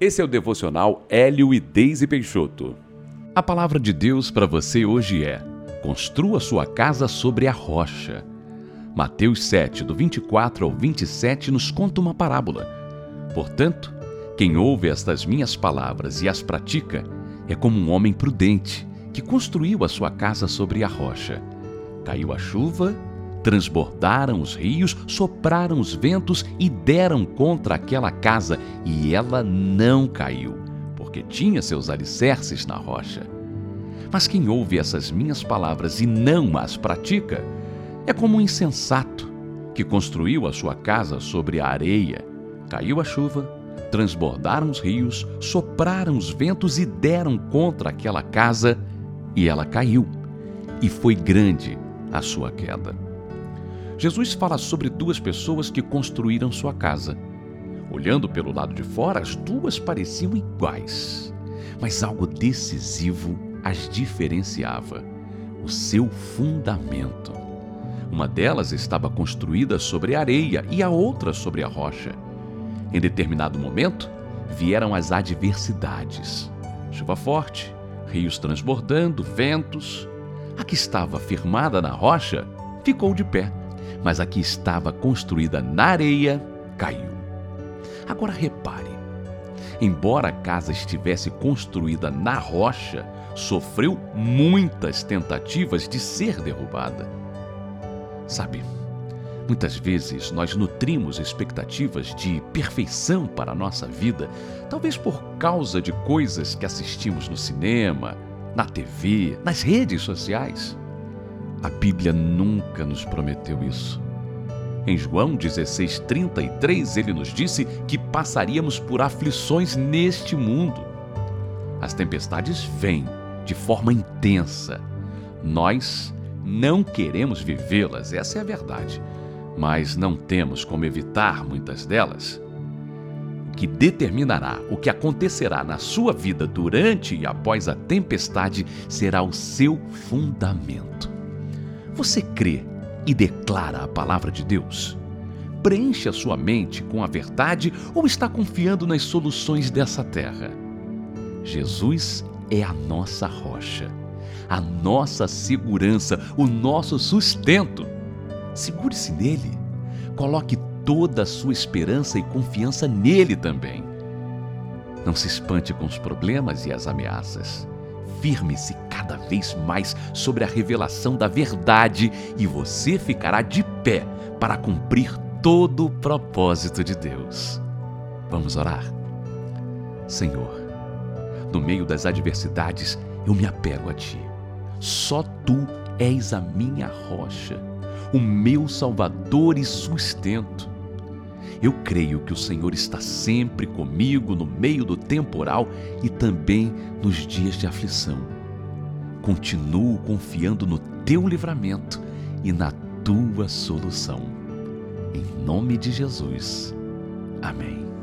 Esse é o devocional Hélio e Deise Peixoto. A palavra de Deus para você hoje é: Construa sua casa sobre a rocha. Mateus 7, do 24 ao 27, nos conta uma parábola. Portanto, quem ouve estas minhas palavras e as pratica é como um homem prudente que construiu a sua casa sobre a rocha. Caiu a chuva, transbordaram os rios, sopraram os ventos e deram contra aquela casa, e ela não caiu, porque tinha seus alicerces na rocha. Mas quem ouve essas minhas palavras e não as pratica, é como um insensato que construiu a sua casa sobre a areia. Caiu a chuva, transbordaram os rios, sopraram os ventos e deram contra aquela casa, e ela caiu. E foi grande a sua queda. Jesus fala sobre duas pessoas que construíram sua casa. Olhando pelo lado de fora, as duas pareciam iguais, mas algo decisivo as diferenciava: o seu fundamento. Uma delas estava construída sobre areia e a outra sobre a rocha. Em determinado momento, vieram as adversidades: chuva forte, rios transbordando, ventos. A que estava firmada na rocha ficou de pé, mas a que estava construída na areia caiu. Agora repare: embora a casa estivesse construída na rocha, sofreu muitas tentativas de ser derrubada. Sabe, muitas vezes nós nutrimos expectativas de perfeição para a nossa vida, talvez por causa de coisas que assistimos no cinema, na TV, nas redes sociais. A Bíblia nunca nos prometeu isso. Em João 16,33, ele nos disse que passaríamos por aflições neste mundo. As tempestades vêm de forma intensa. Nós não queremos vivê-las, essa é a verdade, mas não temos como evitar muitas delas. O que determinará o que acontecerá na sua vida durante e após a tempestade será o seu fundamento. Você crê e declara a palavra de Deus? Preenche a sua mente com a verdade ou está confiando nas soluções dessa terra? Jesus é a nossa rocha, a nossa segurança, o nosso sustento. Segure-se nele. Coloque toda a sua esperança e confiança nele também. Não se espante com os problemas e as ameaças. Firme-se cada vez mais sobre a revelação da verdade e você ficará de pé para cumprir todo o propósito de Deus. Vamos orar? Senhor, no meio das adversidades, eu me apego a Ti. Só Tu és a minha rocha, o meu Salvador e sustento. Eu creio que o Senhor está sempre comigo no meio do temporal e também nos dias de aflição. Continuo confiando no Teu livramento e na Tua solução. Em nome de Jesus. Amém.